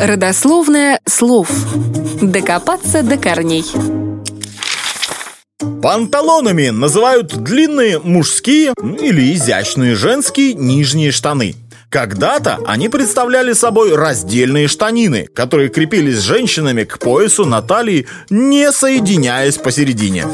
Родословное слов. Докопаться до корней. Панталонами называют длинные мужские или изящные женские нижние штаны. Когда-то они представляли собой раздельные штанины, которые крепились женщинами к поясу на талии, не соединяясь посередине.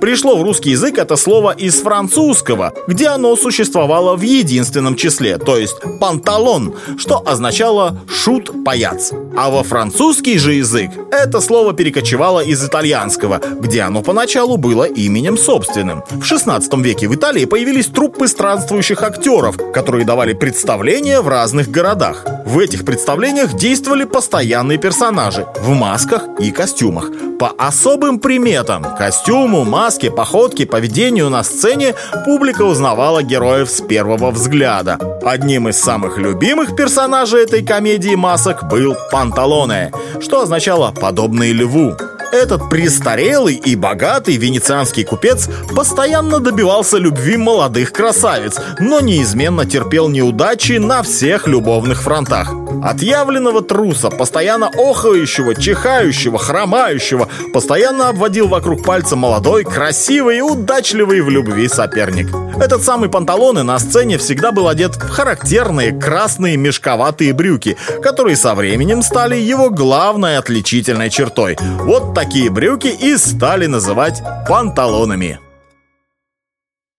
Пришло в русский язык это слово из французского, где оно существовало в единственном числе, то есть «панталон», что означало «шут-паяц». А во французский же язык это слово перекочевало из итальянского, где оно поначалу было именем собственным. В 16 веке в Италии появились труппы странствующих актеров, которые давали представления в разных городах. В этих представлениях действовали постоянные персонажи в масках и костюмах. По особым приметам – костюму, маске, походке, поведению на сцене – публика узнавала героев с первого взгляда. Одним из самых любимых персонажей этой комедии масок был Панталоне, что означало «подобный льву». Этот престарелый и богатый венецианский купец постоянно добивался любви молодых красавиц, но неизменно терпел неудачи на всех любовных фронтах. Отъявленного труса, постоянно охающего, чихающего, хромающего, постоянно обводил вокруг пальца молодой, красивый и удачливый в любви соперник. Этот самый панталоны на сцене всегда был одет в характерные красные мешковатые брюки, которые со временем стали его главной отличительной чертой. Вот такие брюки и стали называть панталонами.